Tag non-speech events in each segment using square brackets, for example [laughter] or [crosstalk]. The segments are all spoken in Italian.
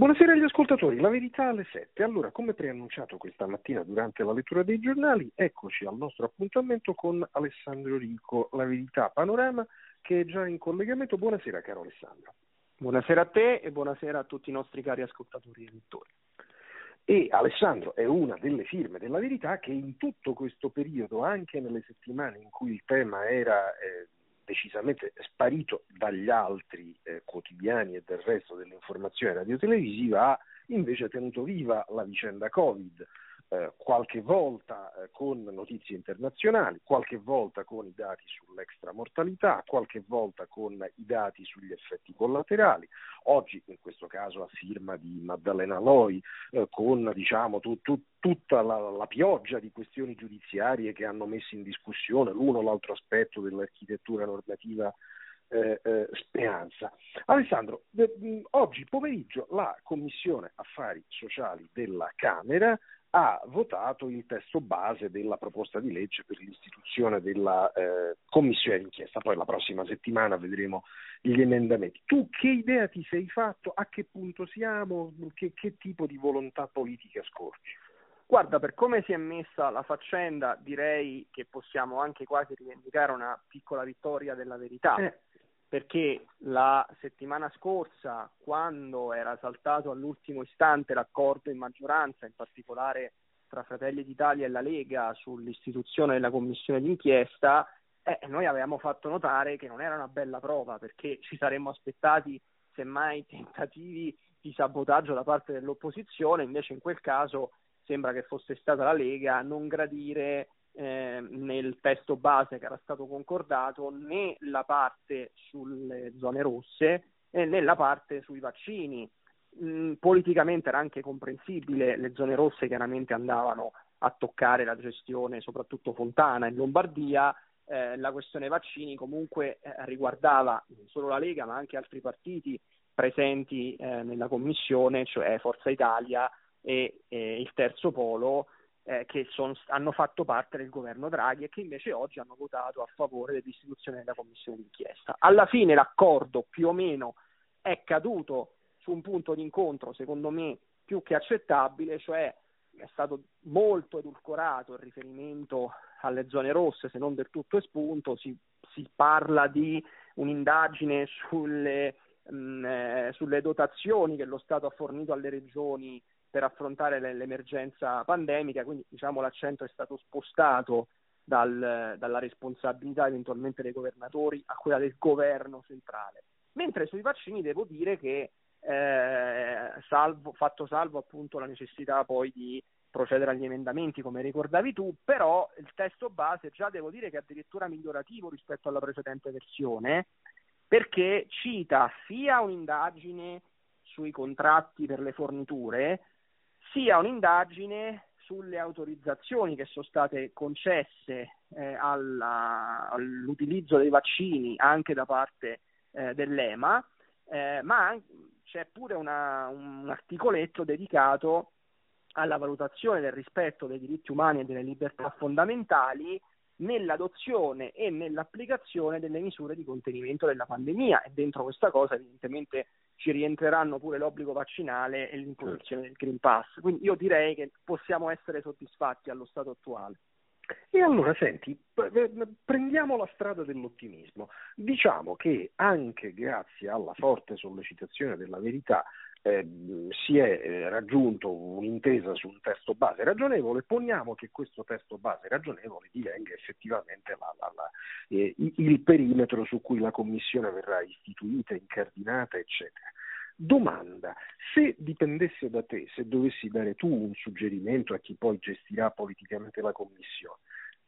Buonasera agli ascoltatori, la verità alle 7. Allora, come preannunciato questa mattina durante la lettura dei giornali, eccoci al nostro appuntamento con Alessandro Rico, la verità panorama, che è già in collegamento. Buonasera caro Alessandro. Buonasera a te e buonasera a tutti i nostri cari ascoltatori e lettori. E Alessandro è una delle firme della verità che in tutto questo periodo, anche nelle settimane in cui il tema era eh, decisamente sparito dagli altri eh, quotidiani e del resto dell'informazione radiotelevisiva, ha invece tenuto viva la vicenda Covid eh, qualche volta eh, con notizie internazionali, qualche volta con i dati sull'extramortalità, qualche volta con i dati sugli effetti collaterali, oggi in questo caso a firma di Maddalena Loi, eh, con diciamo, tu, tu, tutta la, la, pioggia di questioni giudiziarie che hanno messo in discussione l'uno o l'altro aspetto dell'architettura normativa eh, eh, Speranza. Alessandro, eh, oggi pomeriggio la Commissione Affari Sociali della Camera ha votato il testo base della proposta di legge per l'istituzione della eh, commissione d'inchiesta. Poi la prossima settimana vedremo gli emendamenti. Tu che idea ti sei fatto? A che punto siamo? Che, che tipo di volontà politica scorgi? Guarda, per come si è messa la faccenda, direi che possiamo anche quasi rivendicare una piccola vittoria della verità. Eh perché la settimana scorsa, quando era saltato all'ultimo istante l'accordo in maggioranza, in particolare tra Fratelli d'Italia e la Lega sull'istituzione della commissione d'inchiesta, eh, noi avevamo fatto notare che non era una bella prova perché ci saremmo aspettati semmai tentativi di sabotaggio da parte dell'opposizione, invece in quel caso sembra che fosse stata la Lega a non gradire eh, nel testo base che era stato concordato né la parte sulle zone rosse né la parte sui vaccini. Mm, politicamente era anche comprensibile, le zone rosse chiaramente andavano a toccare la gestione soprattutto Fontana in Lombardia, eh, la questione vaccini comunque eh, riguardava non solo la Lega ma anche altri partiti presenti eh, nella commissione, cioè Forza Italia e il Terzo Polo, eh, che son, hanno fatto parte del governo Draghi e che invece oggi hanno votato a favore dell'istituzione della commissione d'inchiesta. Alla fine l'accordo più o meno è caduto su un punto di incontro, secondo me, più che accettabile, cioè è stato molto edulcorato il riferimento alle zone rosse, se non del tutto espunto, si, si parla di un'indagine sulle, mh, mm, eh, sulle dotazioni che lo Stato ha fornito alle regioni per affrontare l'emergenza pandemica, quindi diciamo, l'accento è stato spostato dal, dalla responsabilità eventualmente dei governatori a quella del governo centrale. Mentre sui vaccini devo dire che eh, salvo, fatto salvo appunto la necessità poi di procedere agli emendamenti come ricordavi tu, però il testo base già devo dire che è addirittura migliorativo rispetto alla precedente versione perché cita sia un'indagine sui contratti per le forniture sia un'indagine sulle autorizzazioni che sono state concesse eh, alla, all'utilizzo dei vaccini anche da parte eh, dell'EMA, eh, ma c'è pure una, un articoletto dedicato alla valutazione del rispetto dei diritti umani e delle libertà fondamentali nell'adozione e nell'applicazione delle misure di contenimento della pandemia. E dentro questa cosa evidentemente ci rientreranno pure l'obbligo vaccinale e l'imposizione del Green Pass. Quindi io direi che possiamo essere soddisfatti allo stato attuale. E allora, senti, prendiamo la strada dell'ottimismo. Diciamo che anche grazie alla forte sollecitazione della verità eh, si è eh, raggiunto un'intesa su un testo base ragionevole, poniamo che questo testo base ragionevole divenga effettivamente la, la, la, eh, il perimetro su cui la Commissione verrà istituita, incardinata, eccetera. Domanda, se dipendesse da te, se dovessi dare tu un suggerimento a chi poi gestirà politicamente la Commissione,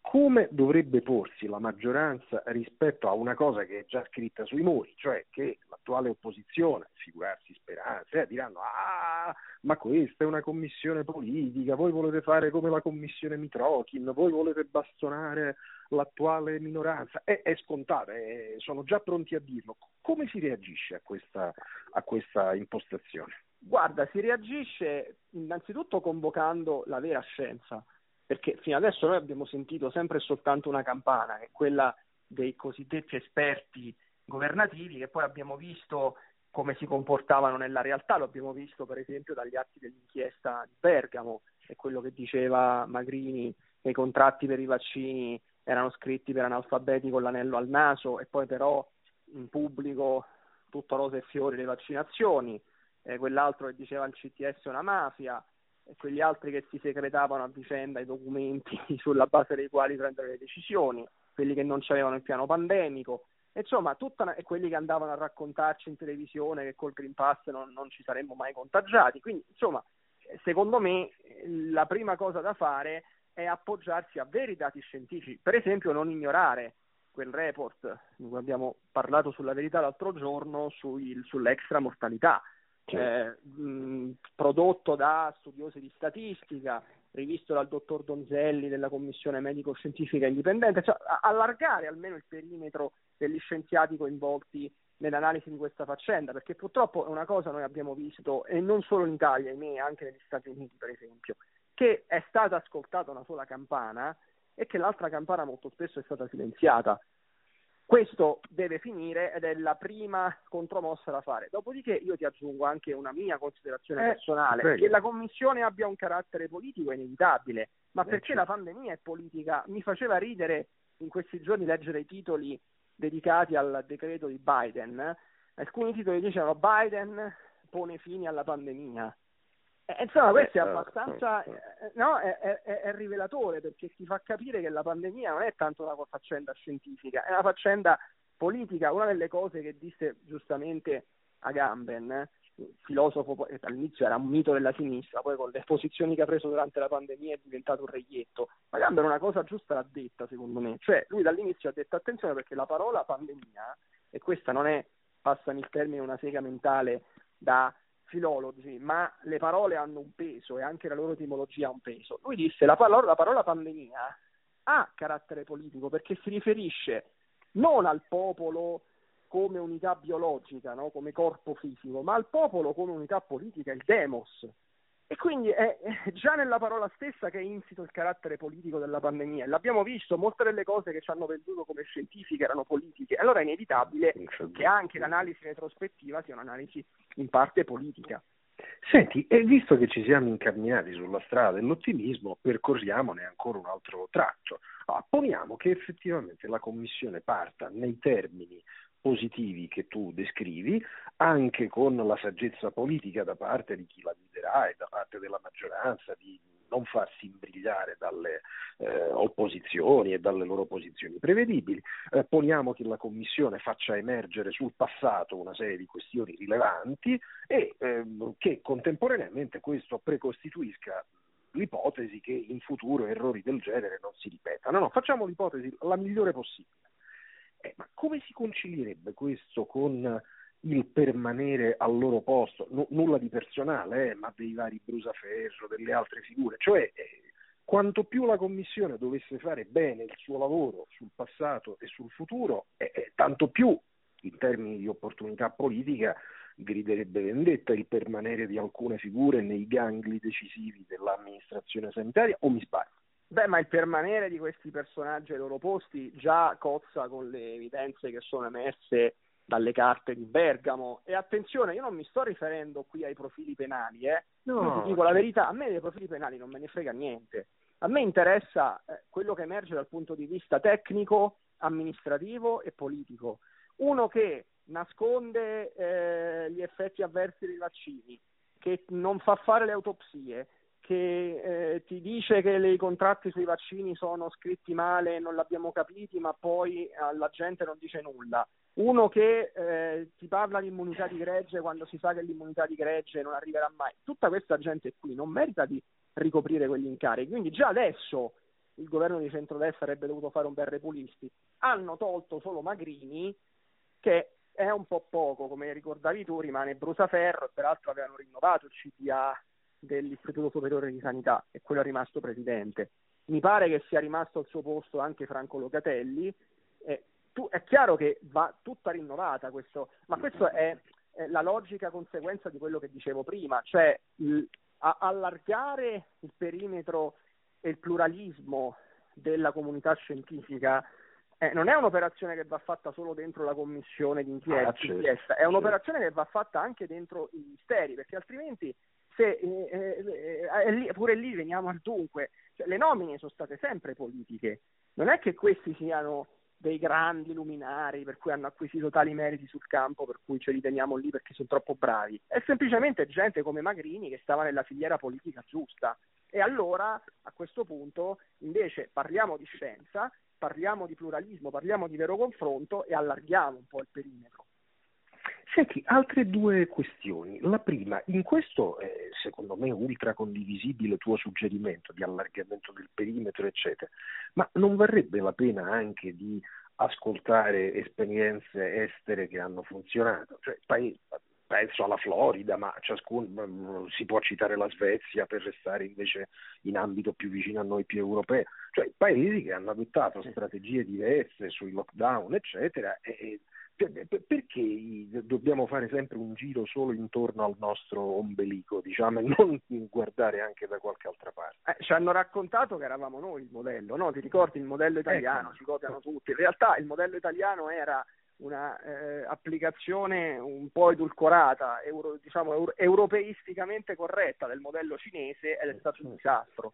come dovrebbe porsi la maggioranza rispetto a una cosa che è già scritta sui muri, cioè che l'attuale opposizione, figurarsi speranze, eh, diranno ah ma questa è una commissione politica, voi volete fare come la commissione Mitrochin, voi volete bastonare l'attuale minoranza, è, è scontato, è, sono già pronti a dirlo. Come si reagisce a questa, a questa impostazione? Guarda, si reagisce innanzitutto convocando la vera scienza, perché fino adesso noi abbiamo sentito sempre e soltanto una campana, che è quella dei cosiddetti esperti governativi, che poi abbiamo visto come si comportavano nella realtà, lo abbiamo visto per esempio dagli atti dell'inchiesta di Bergamo, è quello che diceva Magrini, che i contratti per i vaccini erano scritti per analfabeti con l'anello al naso e poi però in pubblico tutto rose e fiori le vaccinazioni, eh, quell'altro che diceva il CTS è una mafia, e quegli altri che si segretavano a vicenda i documenti [laughs] sulla base dei quali prendere le decisioni, quelli che non avevano il piano pandemico, insomma, tutta, e quelli che andavano a raccontarci in televisione che col Green Pass non, non ci saremmo mai contagiati. Quindi, insomma, secondo me la prima cosa da fare è appoggiarsi a veri dati scientifici, per esempio non ignorare quel report di cui abbiamo parlato sulla verità l'altro giorno sui, sull'extra mortalità, eh, mh, prodotto da studiosi di statistica, rivisto dal dottor Donzelli della commissione medico-scientifica indipendente, cioè allargare almeno il perimetro degli scienziati coinvolti nell'analisi di questa faccenda, perché purtroppo è una cosa noi abbiamo visto, e non solo in Italia, ahimè, anche negli Stati Uniti per esempio, che è stata ascoltata una sola campana e che l'altra campana molto spesso è stata silenziata. Questo deve finire ed è la prima contromossa da fare. Dopodiché io ti aggiungo anche una mia considerazione eh, personale, prego. che la Commissione abbia un carattere politico è inevitabile, ma eh, perché certo. la pandemia è politica? Mi faceva ridere in questi giorni leggere i titoli dedicati al decreto di Biden. Alcuni titoli dicevano Biden pone fine alla pandemia. Eh, insomma, questo è eh, abbastanza, eh, no, è, è, è, rivelatore perché ti fa capire che la pandemia non è tanto una faccenda scientifica, è una faccenda politica. Una delle cose che disse giustamente Agamben, filosofo, all'inizio era un mito della sinistra, poi con le posizioni che ha preso durante la pandemia è diventato un reietto. Agamben una cosa giusta l'ha detta, secondo me. Cioè, lui dall'inizio ha detto attenzione perché la parola pandemia, e questa non è, passami il termine, una sega mentale da filologi, ma le parole hanno un peso e anche la loro etimologia ha un peso. Lui disse la parola, la parola pandemia ha carattere politico perché si riferisce non al popolo come unità biologica, no? come corpo fisico, ma al popolo come unità politica, il demos, e quindi è, già nella parola stessa che è insito il carattere politico della pandemia. L'abbiamo visto, molte delle cose che ci hanno venduto come scientifiche erano politiche. Allora è inevitabile che anche l'analisi retrospettiva sia un'analisi in parte politica. Senti, e visto che ci siamo incamminati sulla strada dell'ottimismo, percorriamone ancora un altro tratto. Allora, poniamo che effettivamente la Commissione parta nei termini positivi che tu descrivi, anche con la saggezza politica da parte di chi la guiderà e da parte della maggioranza di non farsi imbrigliare dalle eh, opposizioni e dalle loro posizioni prevedibili. Eh, poniamo che la Commissione faccia emergere sul passato una serie di questioni rilevanti e eh, che contemporaneamente questo precostituisca l'ipotesi che in futuro errori del genere non si ripetano. No, facciamo l'ipotesi la migliore possibile. Eh, ma come si concilierebbe questo con il permanere al loro posto? No, nulla di personale, eh, ma dei vari Brusaferro, delle altre figure. Cioè, eh, quanto più la Commissione dovesse fare bene il suo lavoro sul passato e sul futuro, eh, eh, tanto più in termini di opportunità politica griderebbe vendetta il permanere di alcune figure nei gangli decisivi dell'amministrazione sanitaria, o mi sbaglio? Beh, ma il permanere di questi personaggi ai loro posti già cozza con le evidenze che sono emerse dalle carte di Bergamo. E attenzione, io non mi sto riferendo qui ai profili penali, eh. No. Ti dico la verità, a me dei profili penali non me ne frega niente. A me interessa eh, quello che emerge dal punto di vista tecnico, amministrativo e politico. Uno che nasconde eh, gli effetti avversi dei vaccini, che non fa fare le autopsie, che eh, ti dice che i contratti sui vaccini sono scritti male e non l'abbiamo capiti, ma poi alla gente non dice nulla. Uno che eh, ti parla di immunità di gregge quando si sa che l'immunità di gregge non arriverà mai. Tutta questa gente qui non merita di ricoprire quegli incarichi. Quindi già adesso il governo di centrodestra avrebbe dovuto fare un bel repulisti. Hanno tolto solo Magrini che è un po' poco, come ricordavi tu, rimane Brusaferro e peraltro avevano rinnovato il CTA dell'Istituto Superiore di Sanità e quello è rimasto presidente. Mi pare che sia rimasto al suo posto anche Franco Locatelli. Eh, tu, è chiaro che va tutta rinnovata questo, ma questo è, è la logica conseguenza di quello che dicevo prima, cioè il, a, allargare il perimetro e il pluralismo della comunità scientifica eh, non è un'operazione che va fatta solo dentro la commissione di inchiesta, ah, certo, è certo. un'operazione che va fatta anche dentro i misteri, perché altrimenti se, eh, eh, eh pure lì veniamo al dunque, cioè, le nomine sono state sempre politiche, non è che questi siano dei grandi luminari per cui hanno acquisito tali meriti sul campo per cui ce li teniamo lì perché sono troppo bravi, è semplicemente gente come Magrini che stava nella filiera politica giusta. E allora a questo punto invece parliamo di scienza, parliamo di pluralismo, parliamo di vero confronto e allarghiamo un po' il perimetro. Senti, altre due questioni. La prima, in questo eh, secondo me ultra condivisibile tuo suggerimento di allargamento del perimetro, eccetera, ma non varrebbe la pena anche di ascoltare esperienze estere che hanno funzionato? Cioè, penso alla Florida, ma ciascuno mm, si può citare la Svezia per restare invece in ambito più vicino a noi, più europeo, cioè paesi che hanno adottato strategie diverse sui lockdown, eccetera, e perché dobbiamo fare sempre un giro solo intorno al nostro ombelico, diciamo, e non guardare anche da qualche altra parte? Eh, ci hanno raccontato che eravamo noi il modello, no? Ti ricordi il modello italiano? Ecco. Ci copiano tutti. In realtà il modello italiano era una eh, applicazione un po' edulcorata, euro, diciamo euro, europeisticamente corretta del modello cinese ed è stato un disastro.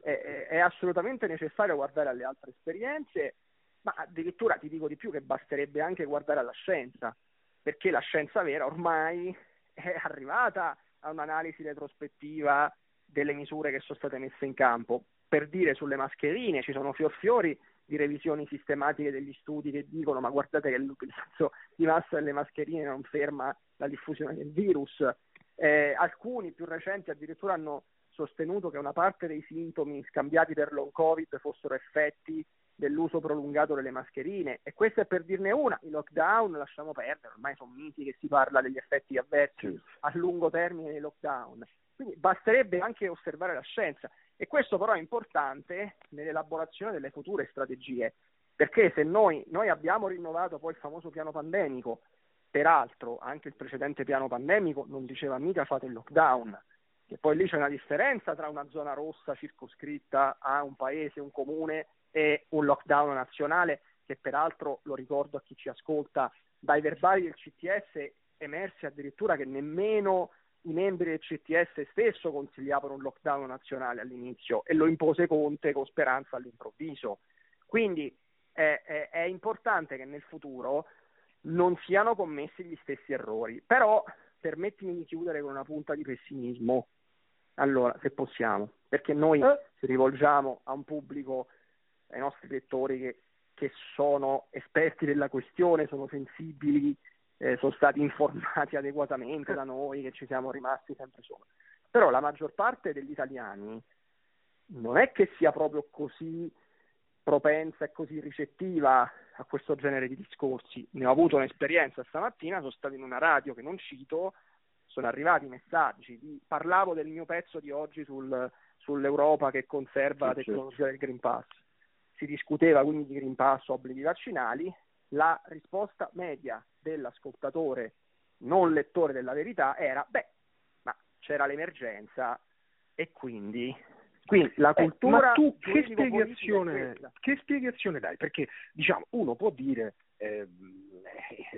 È, è, è assolutamente necessario guardare alle altre esperienze ma addirittura ti dico di più che basterebbe anche guardare alla scienza, perché la scienza vera ormai è arrivata a un'analisi retrospettiva delle misure che sono state messe in campo. Per dire sulle mascherine ci sono fior fiori di revisioni sistematiche degli studi che dicono ma guardate che l'utilizzo di massa delle mascherine non ferma la diffusione del virus. Eh, alcuni più recenti addirittura hanno sostenuto che una parte dei sintomi scambiati per long covid fossero effetti dell'uso prolungato delle mascherine. E questa è per dirne una, i lockdown lasciamo perdere, ormai sono miti che si parla degli effetti avversi a lungo termine dei lockdown, quindi basterebbe anche osservare la scienza. E questo però è importante nell'elaborazione delle future strategie, perché se noi, noi abbiamo rinnovato poi il famoso piano pandemico, peraltro anche il precedente piano pandemico non diceva mica fate il lockdown, che poi lì c'è una differenza tra una zona rossa circoscritta a un paese, un comune e un lockdown nazionale che peraltro, lo ricordo a chi ci ascolta, dai verbali del CTS emerse addirittura che nemmeno i membri del CTS stesso consigliavano un lockdown nazionale all'inizio e lo impose Conte con speranza all'improvviso. Quindi è, è, è importante che nel futuro non siano commessi gli stessi errori, però permettimi di chiudere con una punta di pessimismo, allora, se possiamo, perché noi eh. ci rivolgiamo a un pubblico ai nostri lettori che, che sono esperti della questione, sono sensibili, eh, sono stati informati [laughs] adeguatamente da noi, che ci siamo rimasti sempre sopra. Però la maggior parte degli italiani non è che sia proprio così propensa e così ricettiva a questo genere di discorsi. Ne ho avuto un'esperienza stamattina, sono stato in una radio che non cito, sono arrivati messaggi, di, parlavo del mio pezzo di oggi sul, sull'Europa che conserva la tecnologia del Green Pass si discuteva quindi di Green Pass, obblighi vaccinali, la risposta media dell'ascoltatore non lettore della verità era beh, ma c'era l'emergenza e quindi, quindi la eh, cultura... Eh, ma tu che spiegazione, che spiegazione dai? Perché diciamo, uno può dire... Eh,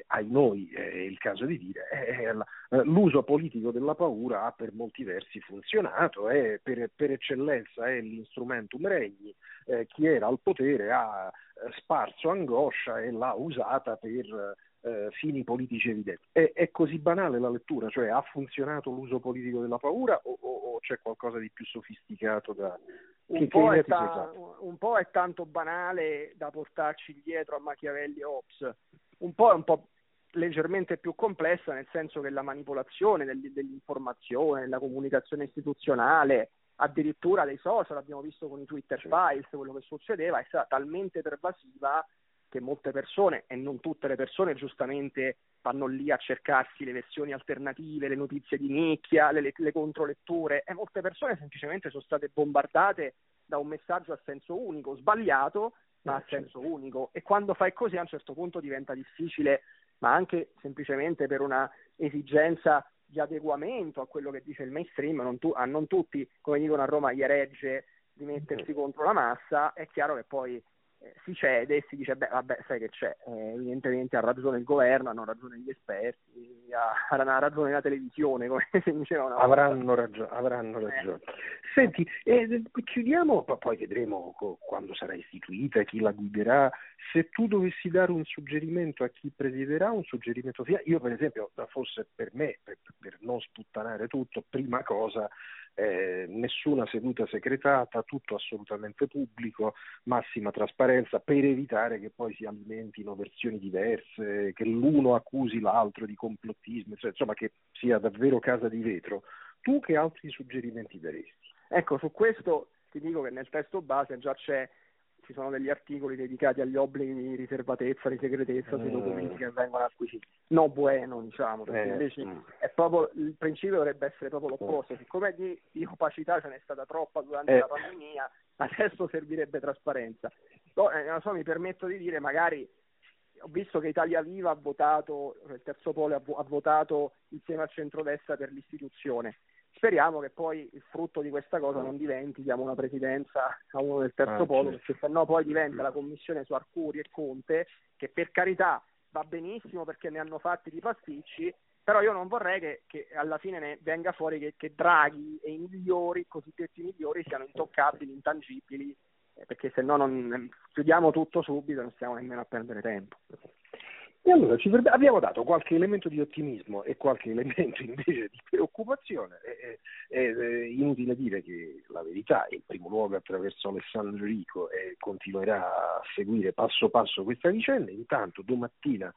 ai noi è il caso di dire, eh, eh, l'uso politico della paura ha per molti versi funzionato, è per, per eccellenza è l'instrumentum regni, eh, chi era al potere ha sparso angoscia e l'ha usata per eh, fini politici evidenti. È, è, così banale la lettura, cioè ha funzionato l'uso politico della paura o, o, o c'è qualcosa di più sofisticato da... Un po, ta- un po' è tanto banale da portarci dietro a Machiavelli e Hobbes un po' è un po' leggermente più complessa, nel senso che la manipolazione dell'informazione, della comunicazione istituzionale, addirittura dei social, abbiamo visto con i Twitter files quello che succedeva, è stata talmente pervasiva che molte persone, e non tutte le persone, giustamente vanno lì a cercarsi le versioni alternative, le notizie di nicchia, le, le, le controletture, e molte persone semplicemente sono state bombardate da un messaggio a senso unico, sbagliato, ma a senso unico. E quando fai così a un certo punto diventa difficile, ma anche semplicemente per una esigenza di adeguamento a quello che dice il mainstream, non tu, a non tutti, come dicono a Roma, gli eregge di mettersi contro la massa, è chiaro che poi si cede e si dice, beh, vabbè, sai che c'è, eh, evidentemente ha ragione il governo, hanno ragione gli esperti, ha, ha ragione la televisione, [laughs] come si diceva una avranno, ragio- avranno eh. ragione. Eh. Senti, eh, chiudiamo, poi vedremo quando sarà istituita, chi la guiderà. Se tu dovessi dare un suggerimento a chi presiderà, un suggerimento io per esempio, forse per me, per, per non sputtanare tutto, prima cosa eh, nessuna seduta segretata, tutto assolutamente pubblico, massima trasparenza per evitare che poi si alimentino versioni diverse, che l'uno accusi l'altro di complottismo, cioè, insomma che sia davvero casa di vetro. Tu che altri suggerimenti daresti? Ecco, su questo ti dico che nel testo base già c'è ci sono degli articoli dedicati agli obblighi di riservatezza, di segretezza sui mm. documenti che vengono acquisiti. No bueno, diciamo, perché eh, invece mm. è proprio, il principio dovrebbe essere proprio l'opposto. Siccome di, di opacità ce n'è stata troppa durante eh. la pandemia, adesso servirebbe trasparenza. No, eh, non so, mi permetto di dire, magari ho visto che Italia Viva ha votato, il terzo polo ha, ha votato insieme al centrodestra per l'istituzione speriamo che poi il frutto di questa cosa non diventi diamo una presidenza a uno del terzo ah, polo, certo. perché se no poi diventa la commissione su Arcuri e Conte, che per carità va benissimo perché ne hanno fatti di pasticci, però io non vorrei che, che alla fine ne venga fuori che, che, Draghi e i migliori, i cosiddetti migliori, siano intoccabili, intangibili, eh, perché se no non chiudiamo tutto subito non stiamo nemmeno a perdere tempo. E allora abbiamo dato qualche elemento di ottimismo e qualche [laughs] elemento invece di preoccupazione. È, è, è inutile dire che la verità, in primo luogo attraverso Alessandro Rico, e continuerà a seguire passo passo questa vicenda. Intanto domattina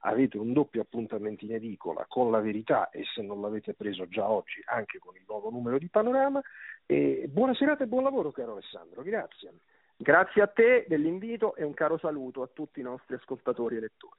avete un doppio appuntamento in edicola con la verità e se non l'avete preso già oggi anche con il nuovo numero di Panorama. E buona serata e buon lavoro caro Alessandro, grazie. Grazie a te dell'invito e un caro saluto a tutti i nostri ascoltatori e lettori.